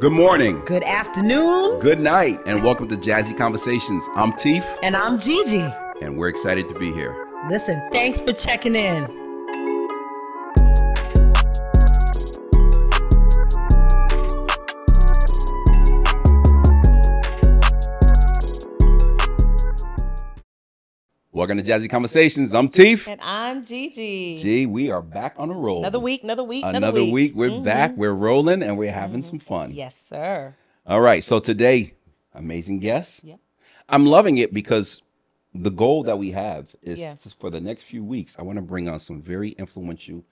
Good morning, Good afternoon. good night, and welcome to Jazzy Conversations. I'm Teef, And I'm Gigi. and we're excited to be here. Listen, thanks for checking in. Welcome to Jazzy Conversations. I'm Teef. And I'm Gigi. Gee, we are back on a roll. Another week, another week, another, Another week. week. We're Mhm. back. We're rolling, and we're having some fun. Yes, sir. All right. So today, amazing guest. Yep. I'm loving it because the goal that we have is Yes. for the next few weeks. I want to bring on some very influential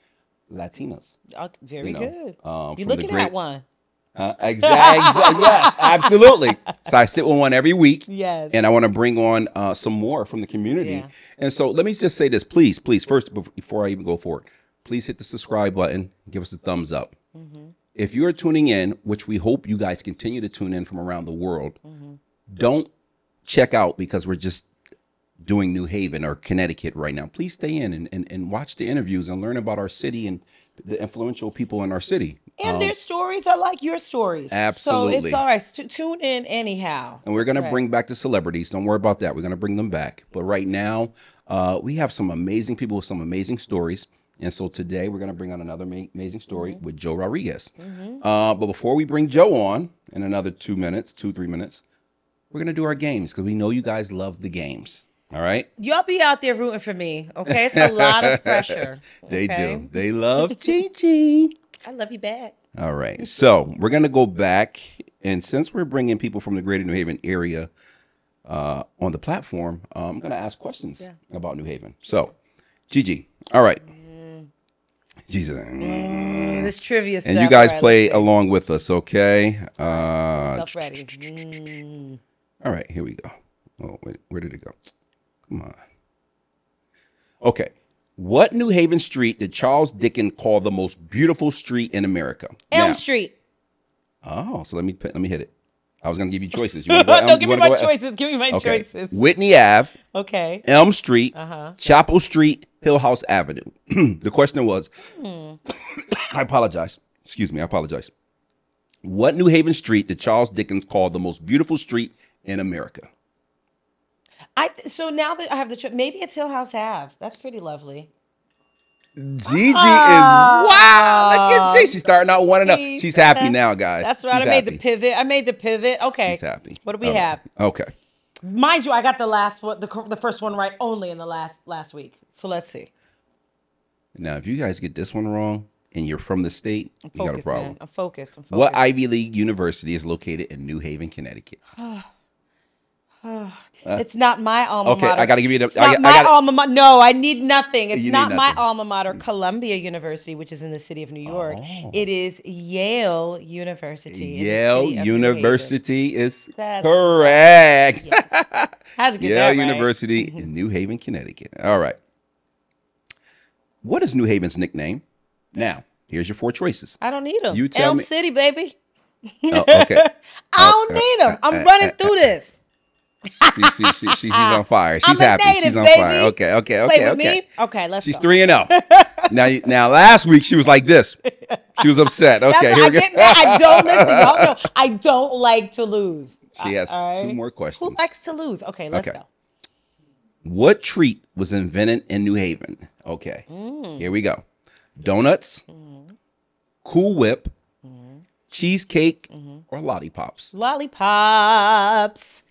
Latinas. Oh, very You know, good. um, You're looking great- at one. Uh, exactly. yes, absolutely. So I sit with one every week. Yes. and I want to bring on uh, some more from the community. Yeah. And so let me just say this, please, please, first before I even go forward, please hit the subscribe button, give us a thumbs up. Mm-hmm. If you're tuning in, which we hope you guys continue to tune in from around the world, Mm-hmm. don't check out because we're just doing New Haven or Connecticut right now. Please stay in and, and, and watch the interviews and learn about our city and the influential people in our city. And Um, their stories are like your stories. So Absolutely. it's all right. Stu- tune in anyhow. And we're going That's to bring back the celebrities. Don't worry about that. We're going to bring them back. But right now, uh, we have some amazing people with some amazing stories. And so today we're going to bring on another ma- amazing story Mm-hmm. with Joe Rodriguez. Uh, but before we bring Joe on in another two minutes, two, three minutes, we're going to do our games because we know you guys love the games. All right? Y'all be out there rooting for me, okay? It's a lot of pressure. They okay? do. They love Chi Chi. I love you back. All right. So we're going to go back. And since we're bringing people from the greater New Haven area uh, on the platform, uh, I'm going to ask questions Yeah. about New Haven. So, Gigi, all right. Jesus. Mm, this trivia stuff. And you guys all right, play along with us, okay? Uh, Self ready. Mm. all right, here we go. Oh, wait, where did it go? Come on. Okay. What New Haven street did Charles Dickens call the most beautiful street in America? Elm Now- Street. Oh, so let me let me hit it. I was gonna give you choices. You go, no, give me my choices. Give me my Okay. choices. Whitney Ave, Okay. Elm Street, Uh huh. Chapel Street, Hill House Avenue. the question was, Hmm. I apologize. Excuse me, I apologize. What New Haven street did Charles Dickens call the most beautiful street in America? I so now that I have the trip, maybe it's Hill House Ave. That's pretty lovely. Gigi is wow. Look at Gigi. She's starting out one and up. She's happy now, guys. That's right. She's I made happy. the pivot. I made the pivot. Okay. She's happy. What do we right. have? Okay. Mind you, I got the last one, the, the first one right only in the last last week. So let's see. Now, if you guys get this one wrong and you're from the state, you got a problem. I'm focused. I'm focused. What Ivy League university is located in New Haven, Connecticut? Uh, it's not my alma Okay, mater. Okay, I gotta give you the- It's I not got- I my gotta- alma mater. No, I need nothing. It's not my alma mater, mm. Columbia University, which is in the city of New York. Oh. It is Yale University. Yale city of New Haven. University is That's correct. Yes. How's it Yale that right? Mm-hmm. University in New Haven, Connecticut. All right. What is New Haven's nickname? Now, here's your four choices. I don't need them. You tell Elm me- City, baby. Oh, okay. I don't need them. I'm uh, running uh, through this. She, she, she, she- she's on fire. She's happy. native, she's on baby. fire. Okay, okay, Play okay, with okay. me. Okay, let's She's go. three and zero. now, you- now, last week she was like this. She was upset. Okay, here I we go. get. I don't listen. Y'all know I don't like to lose. She has All two more questions. Who likes to lose? Okay, let's Okay. go. What treat was invented in New Haven? Okay, Mm. here we go. Donuts, Cool Whip, Mm-hmm. cheesecake, or lollipops. Lollipops.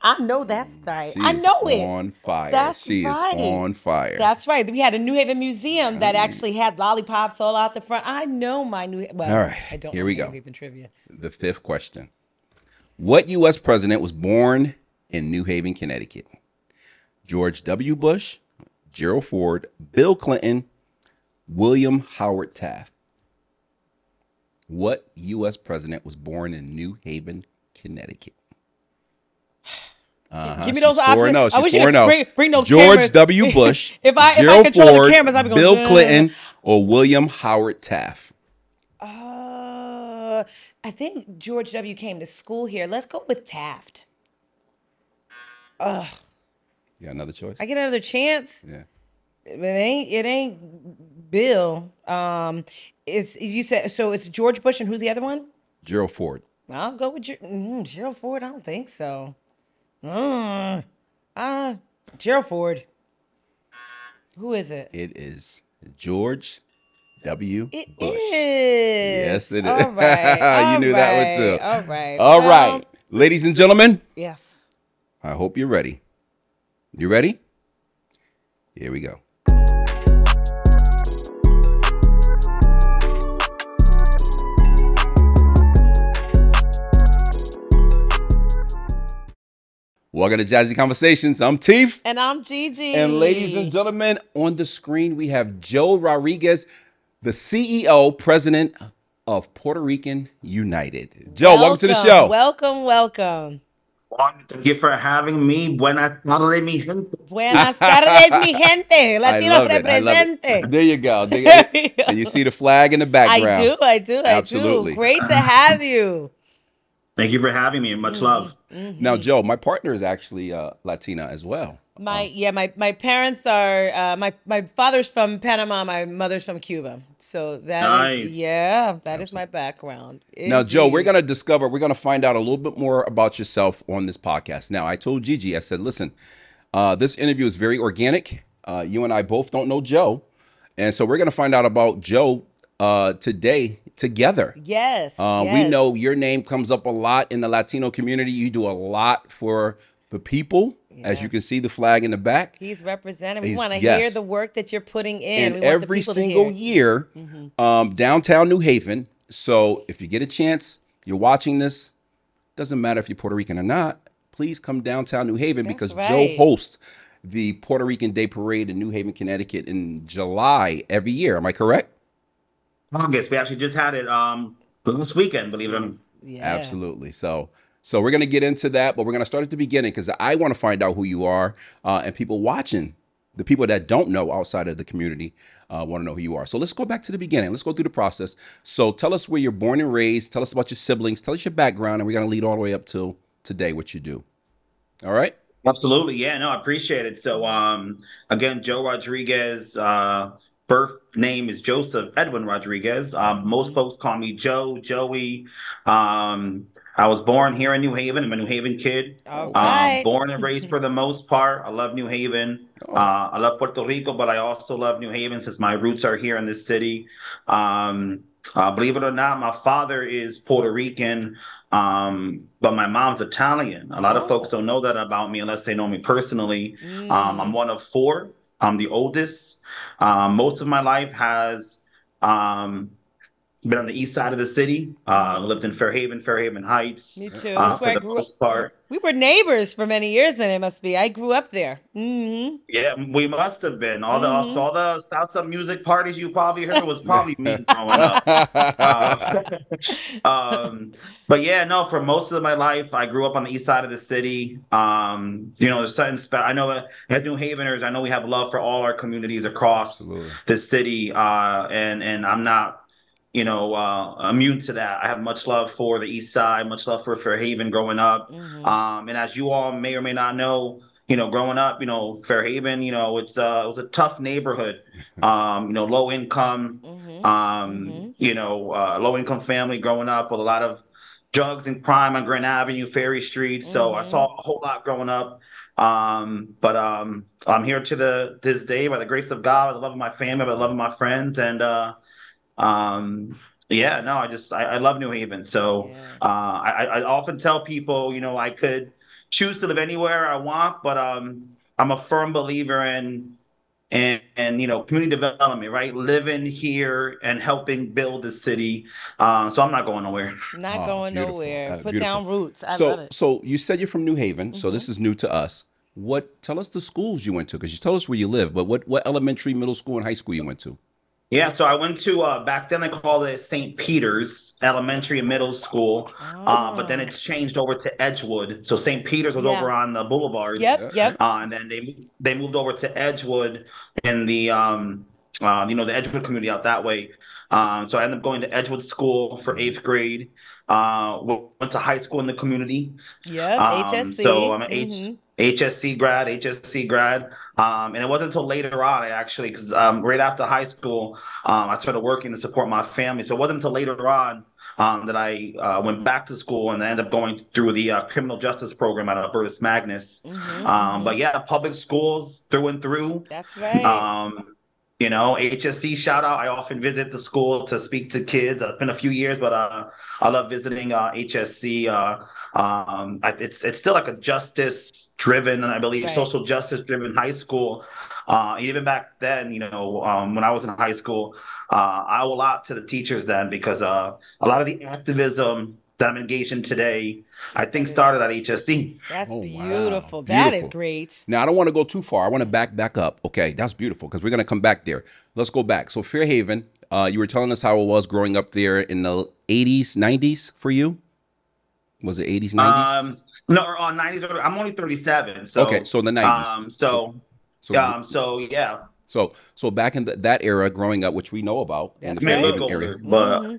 I know that's right. She I know it. On fire. That's she right. is on fire. That's right. We had a New Haven museum that actually had lollipops all out the front. I know my New. Well, All right, I don't. here know we New. Haven trivia. the fifth question. What U.S. president was born in New Haven, Connecticut? George W. Bush, Gerald Ford, Bill Clinton, William Howard Taft. What U.S. president was born in New Haven, Connecticut? Uh-huh. Give me those She's four options. and oh. I wish you four could and oh. bring- bring those George cameras. W. Bush, If I- if I Gerald control the cameras, I'd be going, Bill "Uh." Clinton, or William Howard Taft. Uh, I think George W. came to school here. Let's go with Taft. Ugh. You got another choice? I get another chance. yeah. It ain't. It ain't Bill. Um, it's you said so. It's George Bush and who's the other one? Gerald Ford. I'll go with Ger- mm, Gerald Ford. I don't think so. Mm, uh, Gerald Ford. Who is it? It is George W. It Bush. is. Yes, it is. All right. You knew that one, too. right, All right. All right, well, ladies and gentlemen, Yes. I hope you're ready. You ready? Here we go. Welcome to Jazzy Conversations. I'm Teef. And I'm Gigi. And ladies and gentlemen, on the screen we have Joe Rodriguez, the CEO, president of Puerto Rican United. Joe, welcome, to the show. Welcome, welcome. Thank you for having me. Buenas tardes, mi gente. Buenas tardes, mi gente. Latino I love it. I love it. represente. There you go. There you go. you go. And you see the flag in the background. I do, I do, I Absolutely. do. Great to have you. Thank you for having me. And much love. Now, Joe, my partner is actually uh, Latina as well. My yeah, my my parents are uh, my my father's from Panama, my mother's from Cuba. So that is Nice. yeah, that is my background. Now, Joe, we're going to discover, we're going to find out a little bit more about yourself on this podcast. Now, I told Gigi, I said, listen, uh, this interview is very organic. Uh, you and I both don't know Joe. And so we're going to find out about Joe uh, today together. yes, Uh, yes. We know your name comes up a lot in the Latino community. You do a lot for the people, as you can see the flag in the back. he's representing. We want to yes. hear the work that you're putting in. and we want the every to single hear. Mm-hmm. year, um, downtown New Haven. So if you get a chance, you're watching this, doesn't matter if you're Puerto Rican or not, please come downtown New Haven That's because right. Joe hosts the Puerto Rican Day Parade in New Haven, Connecticut in July every year. Am I correct? August. We actually just had it um last weekend, believe it or not. Yeah. Absolutely. So, so we're gonna get into that, but we're gonna start at the beginning because I want to find out who you are, uh, and people watching, the people that don't know outside of the community, uh, want to know who you are. So let's go back to the beginning. Let's go through the process. So tell us where you're born and raised. Tell us about your siblings. Tell us your background, and we're gonna lead all the way up till today what you do. All right. Absolutely. Yeah, no, I appreciate it. So um again, Joe Rodriguez, uh birth name is Joseph Edwin Rodriguez. Um most folks call me Joe, Joey. Um I was born here in New Haven. I'm a New Haven kid. Um, born and raised for the most part. I love New Haven. Oh. Uh, I love Puerto Rico, but I also love New Haven since my roots are here in this city. Um, uh, believe it or not, my father is Puerto Rican, um, but my mom's Italian. A lot Oh. of folks don't know that about me unless they know me personally. Mm. Um, I'm one of four. I'm the oldest. Um, most of my life has um, been on the east side of the city. Uh, lived in Fairhaven, Fairhaven Heights. Me too. Uh, That's where I for the grew up. most part. We were neighbors for many years. Then it must be. I grew up there. hmm Yeah, we must have been. All the Mhm. all the salsa music parties you probably heard was probably me growing up. Uh, um, but yeah, no, for most of my life, I grew up on the east side of the city. Um, you know, there's something spe- I know as New Haveners, I know we have love for all our communities across Absolutely. the city, uh, and and I'm not, you know, uh, immune to that. I have much love for the east side, much love for Fairhaven growing up. hmm Um, and as you all may or may not know, you know, growing up, you know, Fairhaven, you know, it's uh, it was a tough neighborhood. Um, you know, low income, hmm um, Mhm. you know, uh, low income family growing up with a lot of drugs and crime on Grand Avenue, Ferry Street. So I Mhm. saw a whole lot growing up. Um, but um, I'm here to the this day by the grace of God, by the love of my family, by the love of my friends, and uh, um, yeah, no, I just I, I love New Haven. So. Yeah. Uh, I, I often tell people, you know, I could choose to live anywhere I want, but um, I'm a firm believer in and and you know community development, right? Living here and helping build the city. Uh, so I'm not going nowhere. Not Oh, going beautiful. nowhere. Uh, Put beautiful. down roots. I love so, it. Mm-hmm. so you said you're from New Haven, so this is new to us. What? Tell us the schools you went to, because you told us where you live, but what what elementary, middle school, and high school you went to? Yeah, so I went to uh, back then they called it St. Peter's Elementary and Middle School, uh, but then Ah. it's changed over to Edgewood. So St. Peter's was Yeah. over on the boulevard. Yep, yep. Uh, and then they they moved over to Edgewood in the um uh, you know the Edgewood community out that way. Um, so I ended up going to Edgewood School for eighth grade. Uh, went to high school in the community. Yeah, Um, HSC. so I'm an H- Mhm. HSC grad, HSC grad. Um, and it wasn't until later on, I actually, because um, right after high school, um, I started working to support my family. So it wasn't until later on um, that I uh, went back to school and I ended up going through the uh, criminal justice program at Albertus Magnus. Mhm, Um, but yeah, public schools through and through. That's right. You know, HSC shout out. I often visit the school to speak to kids. It's been a few years, but uh, I love visiting uh, HSC. Uh, um, it's it's still like a justice driven, and I believe Right. social justice driven high school. Uh, even back then, you know, um, when I was in high school, uh, I owe a lot to the teachers then because uh, a lot of the activism that I'm engaged in today, I think started at HSC. That's Oh, wow. beautiful. That is great. Now I don't want to go too far. I want to back back up. Okay, that's beautiful because we're gonna come back there. Let's go back. So Fairhaven, uh, you were telling us how it was growing up there in the '80s, '90s for you. Was it '80s, '90s? Um, no, or, uh, 90s. or- I'm only 37, so okay, so the '90s. Um, so, so, um, so yeah, so so back in th- that era, growing up, which we know about in the right. Fairhaven area. older, but Mhm. I'm sorry,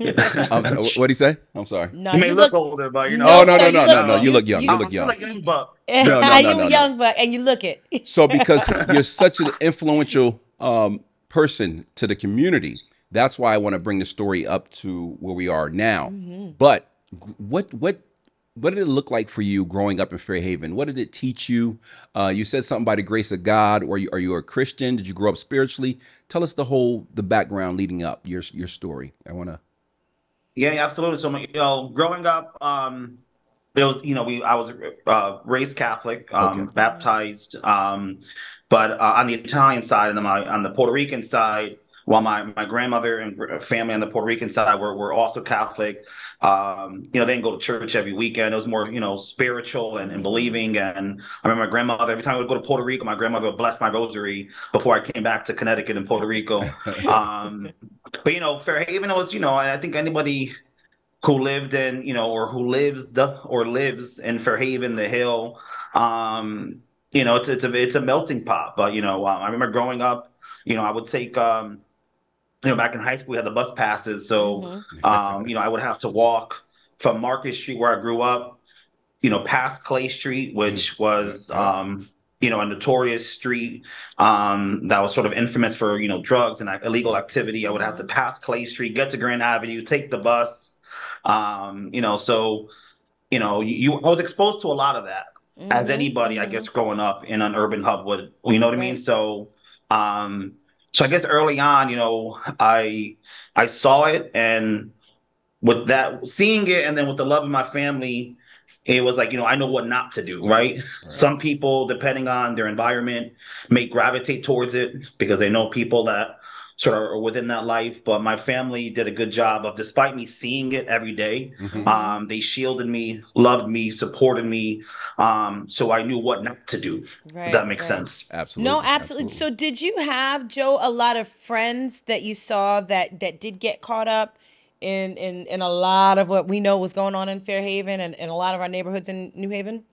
what do you say? I'm sorry. No, you may you look look. older, but you know. Oh no no you no no no! You you- look young. you- You I'm look still young. like young buck. no, no, no, you no, no. young buck, and you look it. So because you're such an influential um, person to the community, that's why I want to bring the story up to where we are now. Mm-hmm. But what what what did it look like for you growing up in Fairhaven? What did it teach you? Uh, you said something by the grace of God. Or you, are you a Christian? Did you grow up spiritually? Tell us the whole the background leading up your your story. I want to. Yeah, absolutely. So, you know, growing up, um, it was, you know, we I was uh, raised Catholic, um, Okay. baptized, um, but uh, on the Italian side and then my on the Puerto Rican side, while my my grandmother and family on the Puerto Rican side were were also Catholic. Um, you know, they didn't go to church every weekend. It was more, you know, spiritual and, and believing. And I remember my grandmother every time I would go to Puerto Rico, my grandmother would bless my rosary before I came back to Connecticut and Puerto Rico. Um, but you know, Fairhaven was, you know, and I think anybody who lived in, you know, or who lives the or lives in Fairhaven, the Hill, um, you know, it's it's a it's a melting pot. But you know, um, I remember growing up, you know, I would take, um, you know, back in high school, we had the bus passes, so Mhm. um, you know, I would have to walk from Market Street where I grew up, you know, past Clay Street, which was, um, you know, a notorious street um, that was sort of infamous for, you know, drugs and illegal activity. I would have to pass Clay Street, get to Grand Avenue, take the bus, um, you know, so, you know, you, you I was exposed to a lot of that as Mhm, anybody, I guess, growing up in an urban hub would. You know what I mean? So, um, so I guess early on, you know, I I saw it, and with that, seeing it, and then with the love of my family, it was like, you know, I know what not to do. Right? Some people, depending on their environment, may gravitate towards it because they know people that sort of are within that life. But my family did a good job of, despite me seeing it every day, Mhm. um, they shielded me, loved me, supported me, um, so I knew what not to do. Right, if that makes right. sense. Absolutely. No, absolutely. So, did you have Joe a lot of friends that you saw that that did get caught up in in in a lot of what we know was going on in Fairhaven and, and a lot of our neighborhoods in New Haven?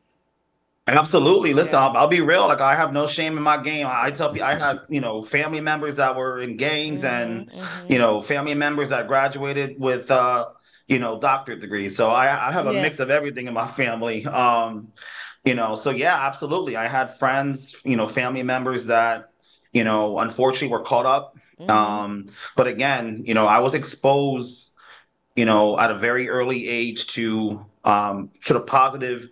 Absolutely. Listen, Yeah. I'll, I'll be real. Like I have no shame in my game. I tell people I had, you know, family members that were in gangs and, Mhm, you know, family members that graduated with, uh, you know, doctorate degrees. So I, I have a Yeah. mix of everything in my family. Um, you know, so yeah, absolutely. I had friends, you know, family members that, you know, unfortunately were caught up. mhm. Um, but again, you know, I was exposed, you know, at a very early age to um, sort of positive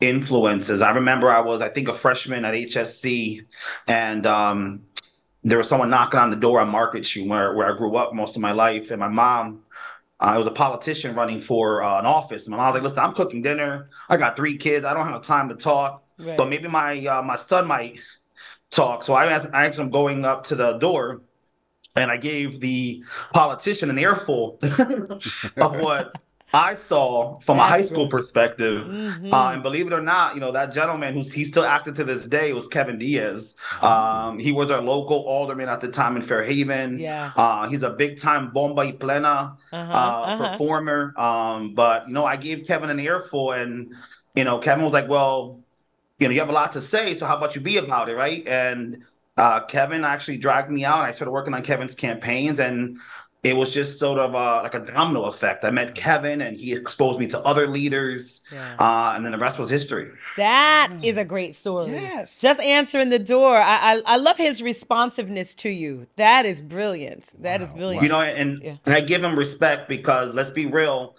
influences. I remember I was, I think, a freshman at HSC, and um, there was someone knocking on the door on Market Street where, where I grew up most of my life, and my mom. Uh, I was a politician running for uh, an office. And my mom was like, "Listen, I'm cooking dinner. I got three kids. I don't have time to talk, Right. but maybe my uh, my son might talk." So I I asked him going up to the door, and I gave the politician an earful of what I saw from a high school great. perspective. Mhm. Uh, and believe it or not, you know, that gentleman who's he's still active to this day was Kevin Diaz. Um, he was our local alderman at the time in Fairhaven. Yeah. Uh, he's a big time bomba y plena Uh-huh, uh, uh-huh. performer. Um, but you know, I gave Kevin an earful, and you know, Kevin was like, "Well, you know, you have a lot to say, so how about you be about it, right?" And uh, Kevin actually dragged me out. I started working on Kevin's campaigns, and it was just sort of uh, like a domino effect. I met Kevin, and he exposed me to other leaders, Yeah. uh, and then the rest was history. That is a great story. Yes. Just answering the door. I, I I love his responsiveness to you. That is brilliant. That is Wow. brilliant. You know, and Yeah. I give him respect because let's be real,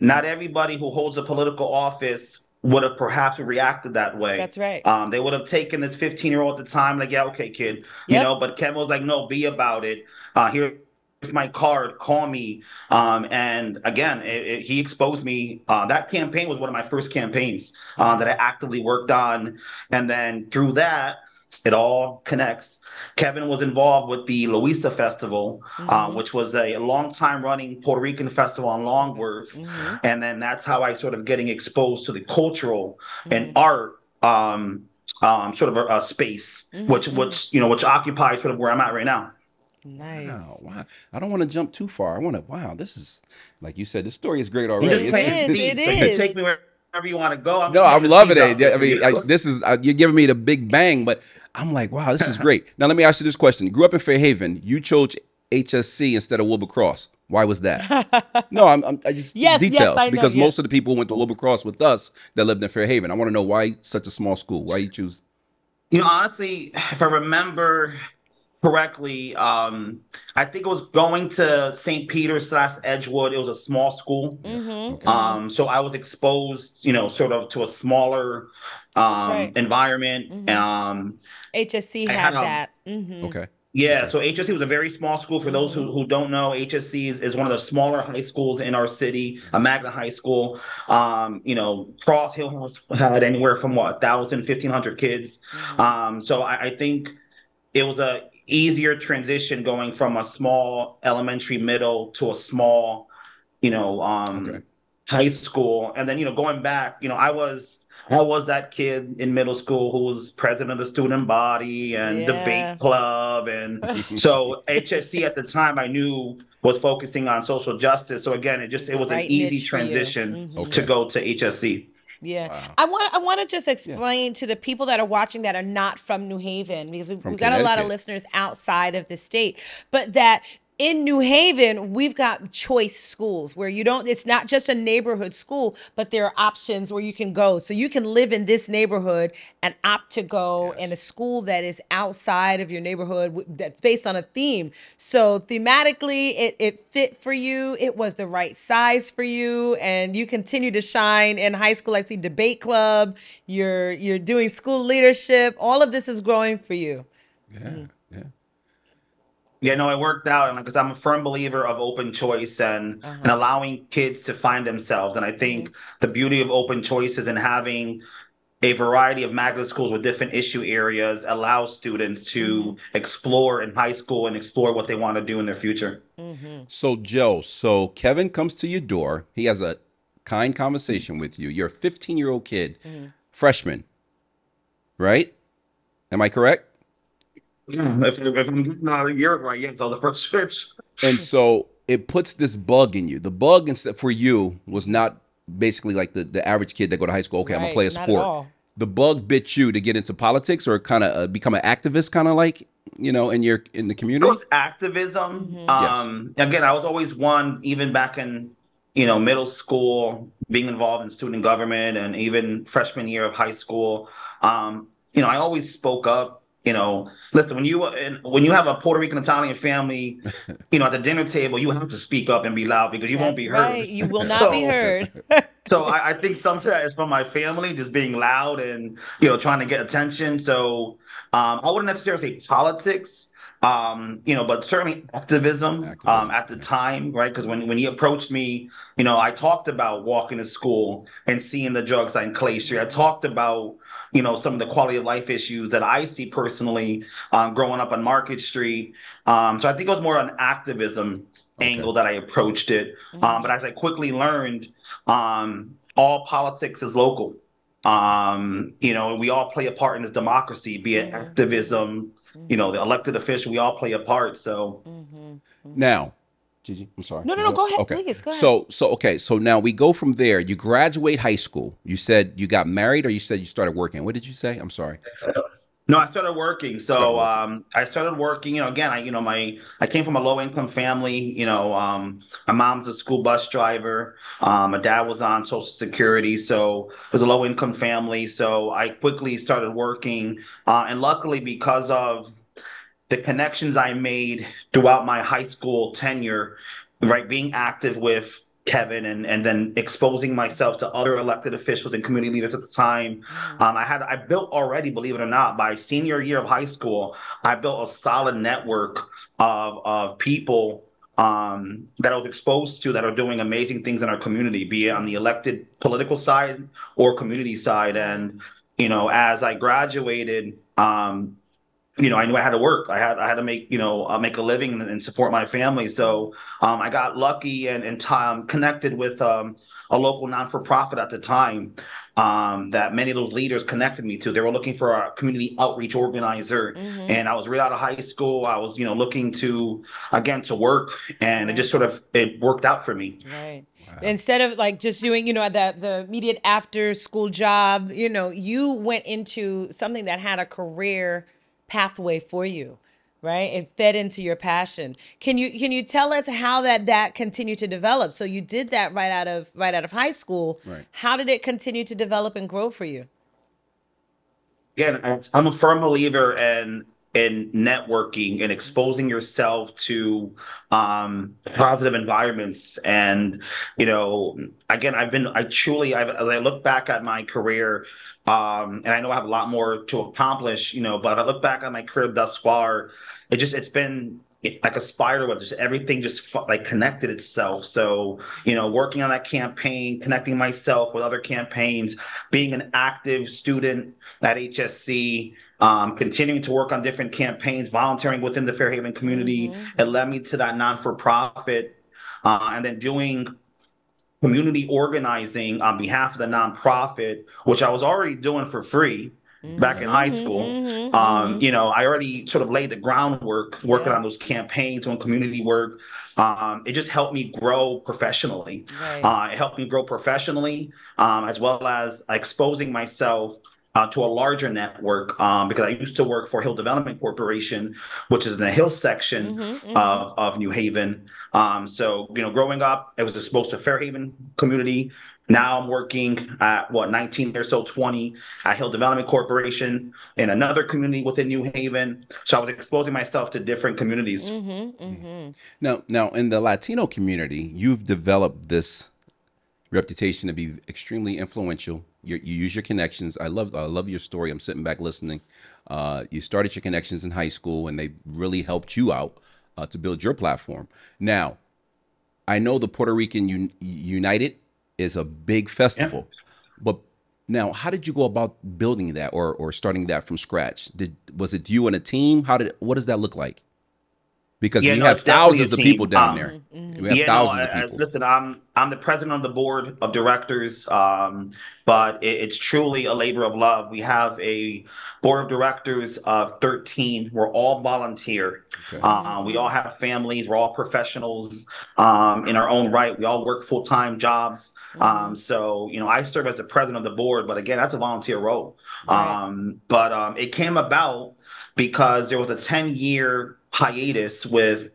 not everybody who holds a political office would have perhaps reacted that way. That's right. Um, they would have taken this 15 year old at the time, like, yeah, okay, kid, you Yep. know. But Kevin was like, no, be about it. Uh, here's my card. Call me. Um, and again, it, it- he exposed me. Uh, that campaign was one of my first campaigns uh, that I actively worked on, and then through that, it all connects. Kevin was involved with the Louisa Festival, uh, Mhm. which was a long time running Puerto Rican festival on Long Wharf. Mhm. And then that's how I sort of getting exposed to the cultural Mm-hmm. and art um, um, sort of a, a space, Mhm, which mhm. which you know which occupies sort of where I'm at right now. Nice. Wow, wow. I don't want to jump too far. I want to. Wow, this is like you said. This story is great already. just It plant It's- is, seeds. it So you can is. take me wherever you want to go. I'm No, I'm loving it. out I mean. I, this is uh, you're giving me the big bang, but I'm like, wow, this is great. now let me ask you this question: You grew up in Fairhaven. You chose HSC instead of Wilbur Cross. Why was that? no, I'm, I'm I just Yes, yes, details know, because yes. most of the people went to Wilbur Cross with us that lived in Fairhaven. I want to know why such a small school. Why you choose? You know, honestly, if I remember correctly, um, I think it was going to St. Peter's slash Edgewood. It was a small school. Mm-hmm. Um, so I was exposed, you know, sort of to a smaller um, right. environment. Mhm. Um, HSC I had had, that. Mm-hmm. Okay. yeah, so HSC was a very small school. For those who, who don't know, HSC is, is one of the smaller high schools in our city, a magnet high school. Um, you know, Cross Hill has had anywhere from what, 1,000, 1,500 kids. Mm-hmm. Um, so I, I think it was a easier transition going from a small elementary middle to a small, you know, um, Okay. high school. And then, you know, going back, you know, I was I was that kid in middle school who was president of the student body and Yeah. debate club. And so HSC at the time I knew was focusing on social justice. So again, it just it was Right an easy niche for you. transition Mhm. Okay. to go to HSC. Yeah. Wow. I want I want to just explain to the people that are watching that are not from New Haven because we've, we've got a lot of listeners outside of the state, but that in New Haven we've got choice schools where you don't it's not just a neighborhood school, but there are options where you can go. So you can live in this neighborhood and opt to go in a school that is outside of your neighborhood that's based on a theme. So thematically it it fit for you. It was the right size for you and you continue to shine in high school. I see debate club, you're you're doing school leadership. All of this is growing for you. Yeah. Yeah. Yeah, no, it worked out, and because I'm a firm believer of open choice and Uh-huh. and allowing kids to find themselves. And I mm-hmm. think the beauty of open choice is in having a variety of magnet schools with different issue areas allows students to mm-hmm. explore in high school and explore what they want to do in their future. Mm-hmm. So Joe, so Kevin comes to your door. He has a kind conversation with you. You're a 15 year old kid, freshman, right? Am I correct? Yeah, if, if I'm getting out of year right, yeah, so the first switch. And so it puts this bug in you. The bug instead for you was not basically like the, the average kid that go to high school. Okay, I'm gonna play a sport. The bug bit you to get into politics or kind of uh, become an activist, kind of like you know in your in the community. It community. was activism. Um, again, I was always one, even back in you know middle school, being involved in student government, and even freshman year of high school. Um, you know, I always spoke up. You know, listen when you when you have a Puerto Rican Italian family, you know, at the dinner table, you have to speak up and be loud because you won't That's be right. heard. You will not be heard. so I, I think some of that is from my family, just being loud and you know trying to get attention. So um, I wouldn't necessarily say politics, um, you know, but certainly activism, Activism, um, at the yes. time, right? Because when when he approached me, you know, I talked about walking to school and seeing the drugs on Clay Street. I talked about you know some of the quality of life issues that I see personally um, growing up on Market Street. Um, so I think it was more an activism Okay. angle that I approached it. Um, but as I quickly learned, um, all politics is local. Um, you know, we all play a part in this democracy, be it Mhm. activism, you know, the elected official, we all play a part. So Now, Gigi, I'm sorry. No, no, no, go ahead, Okay. please, go ahead. So, so okay, so now we go from there. You graduate high school. You said you got married, or you said you started working. What did you say? I'm sorry. No, I started working. So Started working. um, I started working. You know, again, I you know my I came from a low income family. You know, um, my mom's a school bus driver. Um, my dad was on Social Security, so it was a low income family. So I quickly started working, uh, and luckily because of the connections I made throughout my high school tenure, right, being active with Kevin and and then exposing myself to other elected officials and community leaders at the time. Um, I had I built already, believe it or not, by senior year of high school, I built a solid network of of people um, that I was exposed to that are doing amazing things in our community, be it on the elected political side or community side. And you know, as I graduated, um, you know, I knew I had to work. I had I had to make you know uh, make a living and, and support my family. So um, I got lucky and and time connected with um, a local non for profit at the time um, that many of those leaders connected me to. They were looking for a community outreach organizer, Mhm. and I was right out of high school. I was you know looking to again to work, and it just sort of it worked out for me. Right. Instead of like just doing, you know, the the immediate after school job, you know, you went into something that had a career pathway for you, right? It fed into your passion. Can you can you tell us how that that continued to develop? So you did that right out of right out of high school. Right. How did it continue to develop and grow for you? again, I- I'm a firm believer in in networking and exposing yourself to um, positive environments. And you know, again, I've been, I truly, I've, as I look back at my career, um, and I know I have a lot more to accomplish, you know, but if I look back at my career thus far, it just, it's been like a spider web, just everything just like connected itself. So, you know, working on that campaign, connecting myself with other campaigns, being an active student at HSC, um, continuing to work on different campaigns, volunteering within the Fairhaven community. It led me to that non for profit, uh, and then doing community organizing on behalf of the nonprofit, which I was already doing for free back in high school. Mhm, Um, mhm. you know, I already sort of laid the groundwork working Yeah. on those campaigns, doing community work. Um, it just helped me grow professionally. Right. Uh, it helped me grow professionally, um, as well as exposing myself uh, to a larger network um, because I used to work for Hill Development Corporation, which is in the Hill section Mhm, mhm. of, of New Haven. Um, so, you know, growing up, it was exposed to Fairhaven community. Now I'm working at what 19 or so 20 at Hill Development Corporation in another community within New Haven. So I was exposing myself to different communities. Mhm, mhm. Now, now in the Latino community, you've developed this reputation to be extremely influential. You, you use your connections. I love, I love your story. I'm sitting back listening. Uh, you started your connections in high school, and they really helped you out uh, to build your platform. Now, I know the Puerto Rican Un- United is a big festival, but now, how did you go about building that or or starting that from scratch? Did was it you and a team? How did what does that look like? Because Yeah, we no, have thousands of people down Um, there. mhm. We have yeah, thousands no, of as- people. listen, I'm I'm the president of the board of directors, um, but it, it's truly a labor of love. We have a board of directors of 13. We're all volunteer. Okay. Uh, we all have families. We're all professionals um, in our own right. We all work full time jobs. Um, so you know, I serve as the president of the board, but again, that's a volunteer role. Right. Um, but um, it came about because there was a 10 year hiatus with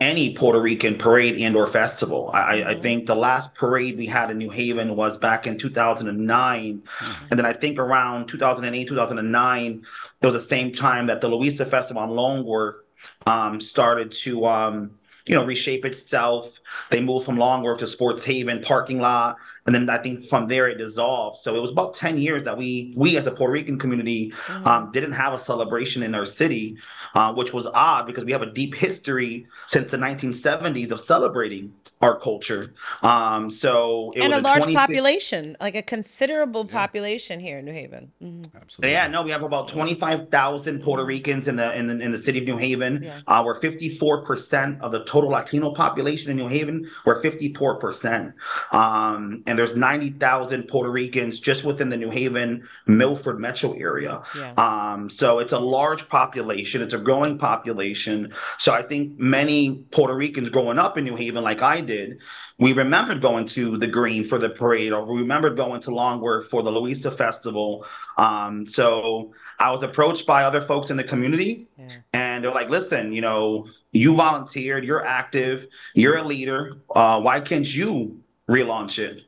any Puerto Rican parade and or festival. I, I- Mhm. think the last parade we had in New Haven was back in 2009. And then I think around 2008, 2009, it was the same time that the Louisa Festival in Long Wharf um, started to, um, you know, reshape itself. They moved from Long Wharf to Sports Haven parking lot. And then I think from there it dissolved. So it was about 10 years that we, we as a Puerto Rican community, um, didn't have a celebration in our city, uh, which was odd because we have a deep history since the 1970s of celebrating our culture. Um, so it and a was large 25th population, like a considerable Yeah. population here in New Haven. Mhm. Absolutely. Yeah, no, we have about twenty five thousand Puerto Ricans in the in the in the city of New Haven. Yeah. Uh, we're fifty four percent of the total Latino population in New Haven. We're fifty four percent, um, and there's ninety thousand Puerto Ricans just within the New Haven Milford metro area. Yeah. Um, so it's a large population. It's a growing population. So I think many Puerto Ricans growing up in New Haven, like I did, we remembered going to the Green for the parade, or we remembered going to Long Wharf for the Louisa Festival. Um, so I was approached by other folks in the community, Yeah. and they're like, "Listen, you know, you volunteered, you're active, you're a leader. Uh, why can't you relaunch it?"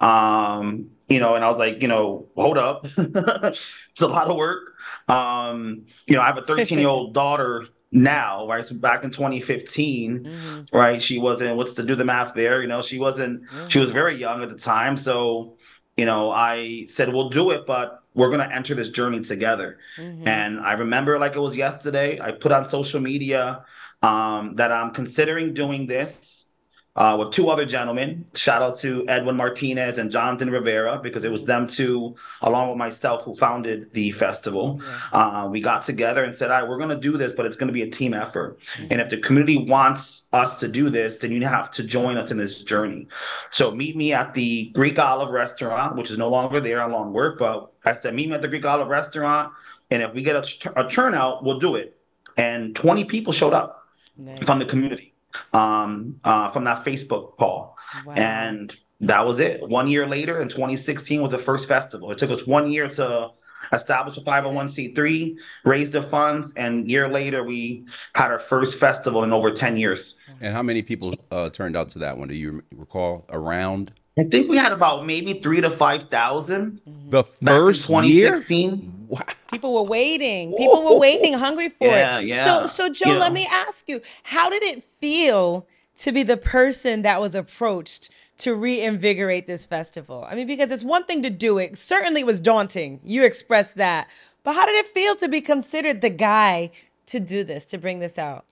Um, you know, and I was like, you know, hold up, it's a lot of work. Um, you know, I have a 13 year old daughter now, right? So back in 2015, Mhm. right? She wasn't, what's to do the math there? You know, she wasn't, she was very young at the time. So, you know, I said, we'll do it, but we're going to enter this journey together. Mhm. And I remember like it was yesterday, I put on social media um, that I'm considering doing this uh, with two other gentlemen. Shout out to Edwin Martinez and Jonathan Rivera, because it was them two, along with myself, who founded the festival. Uh, we got together and said, all right, we're going to do this, but it's going to be a team effort. And if the community wants us to do this, then you have to join us in this journey. So meet me at the Greek Olive Restaurant, which is no longer there on Long Wharf, but I said, meet me at the Greek Olive Restaurant. And if we get a, a turnout, we'll do it. And 20 people showed up Nice. from the community um, uh, from that Facebook call. Wow. And that was it. One year later, in 2016, was the first festival. It took us one year to establish a 501c3, raise the funds, and a year later, we had our first festival in over 10 years. And how many people uh, turned out to that one? Do you recall around I think we had about maybe three to 5,000 mm-hmm. the first 2016. Wow. People were waiting. People were waiting, hungry for Yeah, it. yeah. So, so Joe, You let me ask you: How did it feel to be the person that was approached to reinvigorate this festival? I mean, because it's one thing to do it. Certainly, it was daunting. You expressed that, but how did it feel to be considered the guy to do this, to bring this out?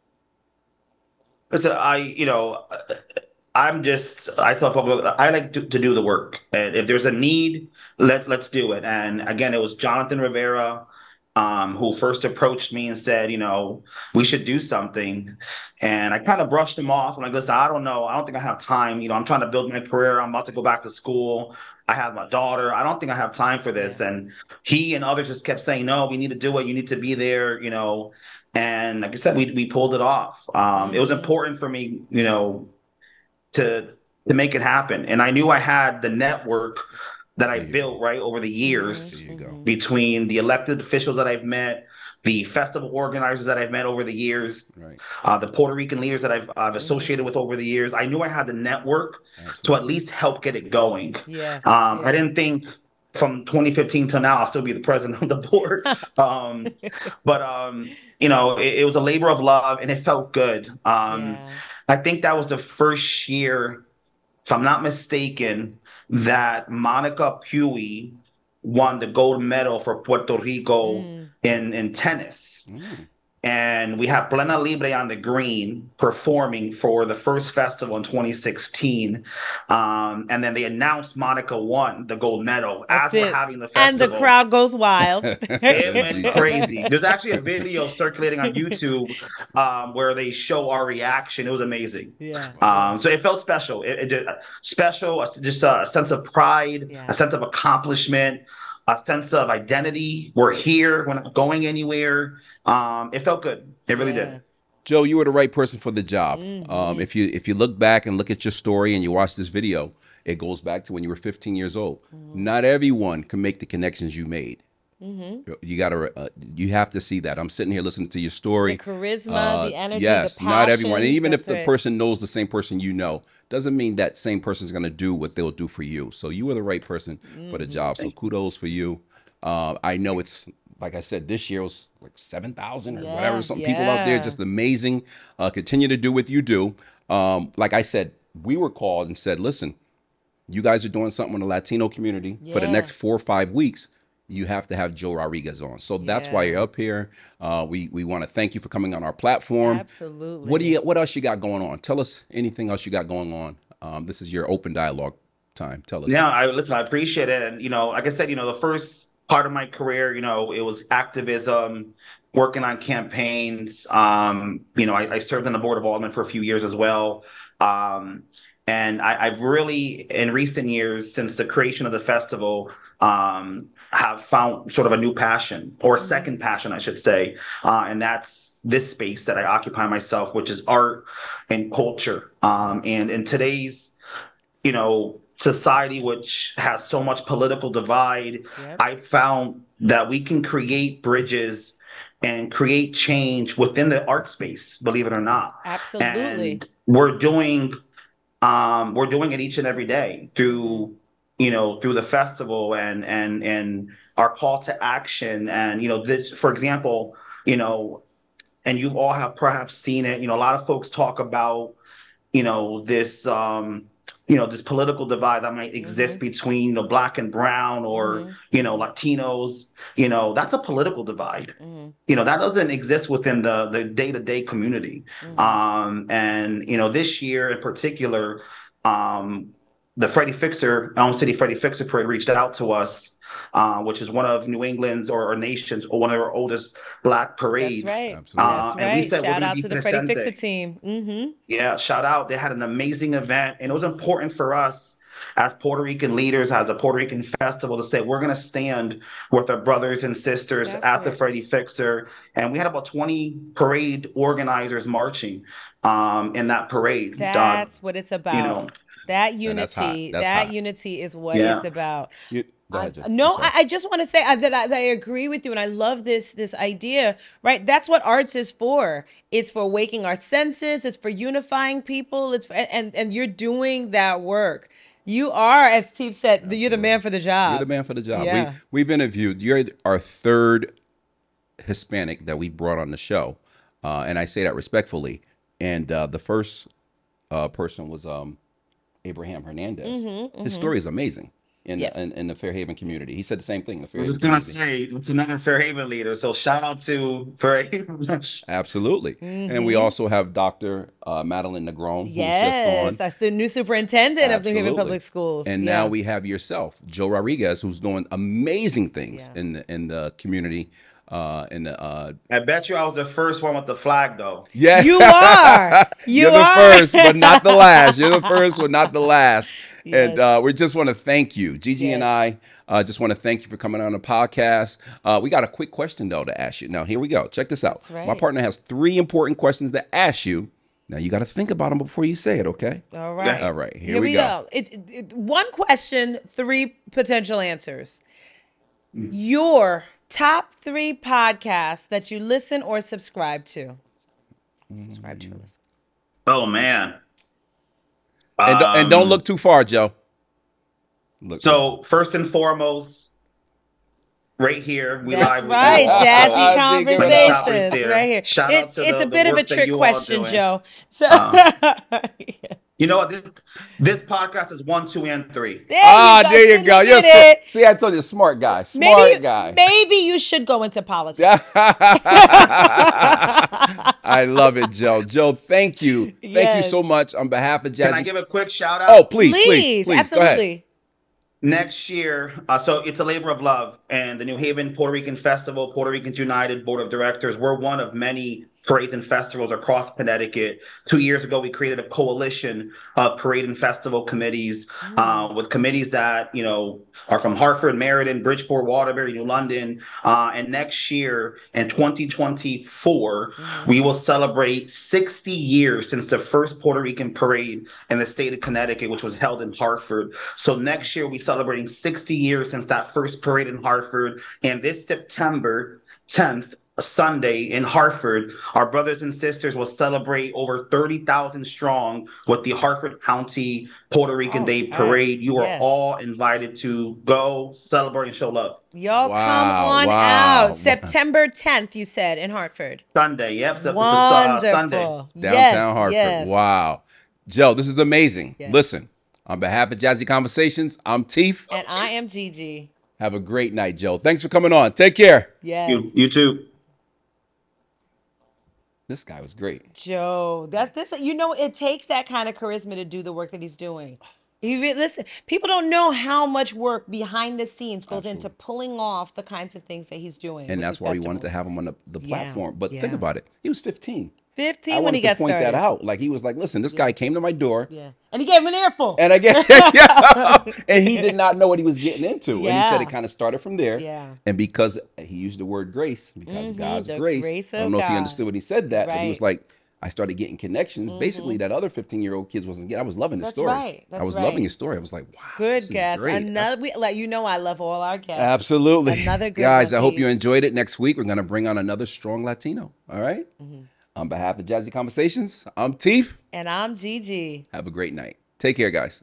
Listen, I, you know, I'm just, I tell people, I like to, to do the work. And if there's a need, let, let's do it. And again, it was Jonathan Rivera um, who first approached me and said, you know, we should do something. And I kind of brushed him off. I'm like, listen, I don't know. I don't think I have time. You know, I'm trying to build my career. I'm about to go back to school. I have my daughter. I don't think I have time for this. And he and others just kept saying, no, we need to do it. You need to be there, you know. And like I said, we, we pulled it off. Um, it was important for me, you know, to to make it happen. And I knew I had the network that I There you built right over the years There you go. between the elected officials that I've met, the festival organizers that I've met over the years, Right. uh, the Puerto Rican leaders that I've I've associated with over the years. I knew I had the network to at least help get it going. Yes. Um, yeah. I didn't think from 2015 till now I'll still be the president of the board. um, but um, you know, it, it was a labor of love and it felt good. Um, Yeah. I think that was the first year, if I'm not mistaken, that Monica Puig won the gold medal for Puerto Rico Mm. in, in tennis. Mm. And we have Plena Libre on the green performing for the first festival in 2016. Um, and then they announced Monica won the gold medal That's as we're it. having the festival, And the crowd goes wild. It went crazy. There's actually a video circulating on YouTube um, where they show our reaction. It was amazing. yeah. Um, so it felt special. It, it did uh, special, a- just a sense of pride, Yeah. a sense of accomplishment, a sense of identity. We're here. We're not going anywhere. Um, it felt good. It really Yeah. did. Joe, you were the right person for the job. Mm-hmm. Um, if you if you look back and look at your story and you watch this video, it goes back to when you were 15 years old. Mm-hmm. Not everyone can make the connections you made. You gotta, uh, you have to see that. I'm sitting here listening to your story. The charisma, Uh, the energy, yes, the not everyone. And passion. even if the right. person knows the same person you know, doesn't mean that same person is going to do what they'll do for you. So you are the right person for Mm-hmm. the job. So kudos for you. Uh, I know it's like I said, this year was like seven thousand or Yeah, whatever. Some people out there just amazing. Uh, continue to do what you do. Um, like I said, we were called and said, listen, you guys are doing something in the Latino community for the next four or five weeks. You have to have Joe Rodriguez on. So that's why you're up here. Uh, we we want to thank you for coming on our platform. Absolutely. What do you what else you got going on? Tell us anything else you got going on. Um, this is your open dialogue time. Tell us. Yeah, I listen, I appreciate it. And, you know, like I said, you know, the first part of my career, you know, it was activism, working on campaigns. Um, you know, I, I served on the board of aldermen for a few years as well. Um, and I, I've really, in recent years, since the creation of the festival, um, have found sort of a new passion or a second passion, I should say. Uh, and that's this space that I occupy myself, which is art and culture. Um, and in today's you know, society which has so much political divide, Yep. I found that we can create bridges and create change within the art space, believe it or not. Absolutely. And we're doing um we're doing it each and every day through you know through the festival and and and our call to action and you know this for example you know and you all have perhaps seen it you know a lot of folks talk about you know this um you know this political divide that might exist between you know black and brown or Mhm. you know latinos you know that's a political divide Mhm. you know that doesn't exist within the the day-to-day community Mhm. um and you know this year in particular um the Freddie Fixer Elm City Freddie Fixer parade reached out to us uh, which is one of New England's or our nation's or one of our oldest black parades That's right. Absolutely. That's Uh, and we right. said Shout out to the Freddie. Fixer team. Mm-hmm. yeah, shout out. They had an amazing event, and it was important for us as Puerto Rican leaders, as a Puerto Rican festival, to say we're going to stand with our brothers and sisters That's at the right. Freddie Fixer. And we had about 20 parade organizers marching um, in that parade. Uh, That's what it's about. you know, that And that's unity, That's that hot. unity is what Yeah. it's about. You, go I- no, I'm. I, I just want to say that I, that I agree with you, and I love this this idea. Right, that's what arts is for. It's for waking our senses. It's for unifying people. It's for, and and you're doing that work. You are, as Steve said, the, you're the man for the job. You're the man for the job. yeah. We, we've interviewed. You're our third Hispanic that we've brought on the show, uh, and I say that respectfully. And uh, the first uh, person was um, Abraham Hernandez. His story is amazing in, Mm-hmm, Yes. in in the Fairhaven community. He said the same thing. in The I was gonna say it's another Fairhaven leader. So shout out to Fairhaven. Absolutely. And we also have Dr. Uh, Madeline Negron, who's just Yes, that's the new superintendent of New Haven Public Schools. And Yeah. now we have yourself, Joe Rodriguez, who's doing amazing things Yeah. in the in the community. Uh, in the uh, I bet you I was the first one with the flag though. yeah, You are. You You're the are. first, but not the last. You're the first, but not the last. Yes. And uh, we just want to thank you, Gigi and Yes. I. Uh, just want to thank you for coming on the podcast. Uh, we got a quick question though to ask you. Now here we go. Check this out. That's right. My partner has three important questions to ask you. Now you got to think about them before you say it. Okay. All right. All right. Here, Here, we, we go. It, it- it- one question, three potential answers. Mm. Your top three podcasts that you listen or subscribe to. Subscribe to or listen. Oh man. And, don't- and don't Um, look too far, Joe. Look. So first and foremost, right here, we That's live right, you jazzy I dig it. conversations Right right here. Shout It- out to it's the- a the bit of a trick question. Joe. So Um, You know what? This, this podcast is one, two, and three. there ah, you there you go. look You're at it. see, I told you, smart guy, smart Maybe, you- guy. maybe you should go into politics. I love it, Joe. Joe, thank you. Thank you so much on behalf of Jazzy. Can I give a quick shout out? oh, please, please, please, please, Go ahead. absolutely. Next year, uh, so it's a labor of love, and the New Haven Puerto Rican Festival, Puerto Ricans United Board of Directors, we're one of many parades and festivals across Connecticut. Two years ago, we created a coalition of parade and festival committees uh, with committees that you know are from Hartford, Meriden, Bridgeport, Waterbury, New London, uh, and next year in 2024, we will celebrate 60 years since the first Puerto Rican parade in the state of Connecticut, which was held in Hartford. So next year, we'll be celebrating 60 years since that first parade in Hartford. And this September 10th, Sunday in Hartford, our brothers and sisters will celebrate over 30,000 strong with the Hartford County Puerto Rican Oh, Day. Parade. You are Yes. all invited to go celebrate and show love. Y'all come on wow. out. September 10th, you said, in Hartford. Sunday, yep. So it's a, uh, Wonderful. Sunday. Downtown yes, Hartford. Yes. Wow. Joe, this is amazing. Yes. Listen, on behalf of Jazzy Conversations, I'm Teef. And I am Gigi. Have a great night, Joe. Thanks for coming on. Take care. Yes. You, you too. This guy was great. Joe, that's this. You know, it takes that kind of charisma to do the work that he's doing. You re- listen. People don't know how much work behind the scenes goes into pulling off the kinds of things that he's doing. And that's why we wanted to have him on the, the Yeah, platform. But think about it. He was 15. 15 I when he got point started. that out. Like he was like, listen, this yeah. guy came to my door. Yeah. And he gave him an earful. And I guess yeah. and he did not know what he was getting into. Yeah. And he said it kind of started from there. Yeah. And because he used the word grace, because mm-hmm, God's grace. grace I don't know God. if he understood when he said that, right. but he was like, I started getting connections. Mm-hmm. Basically, that other 15 year old kids wasn't getting. I was loving the That's story. Right. That's I was right. loving his story. I was like, wow. Good guess. Another I, we, like you know I love all our guests. Absolutely. Another good guys. I hope you enjoyed it. Next week we're gonna bring on another strong Latino. All right? mm-hmm. On behalf of Jazzy Conversations, I'm Teef. And I'm Gigi. Have a great night. Take care, guys.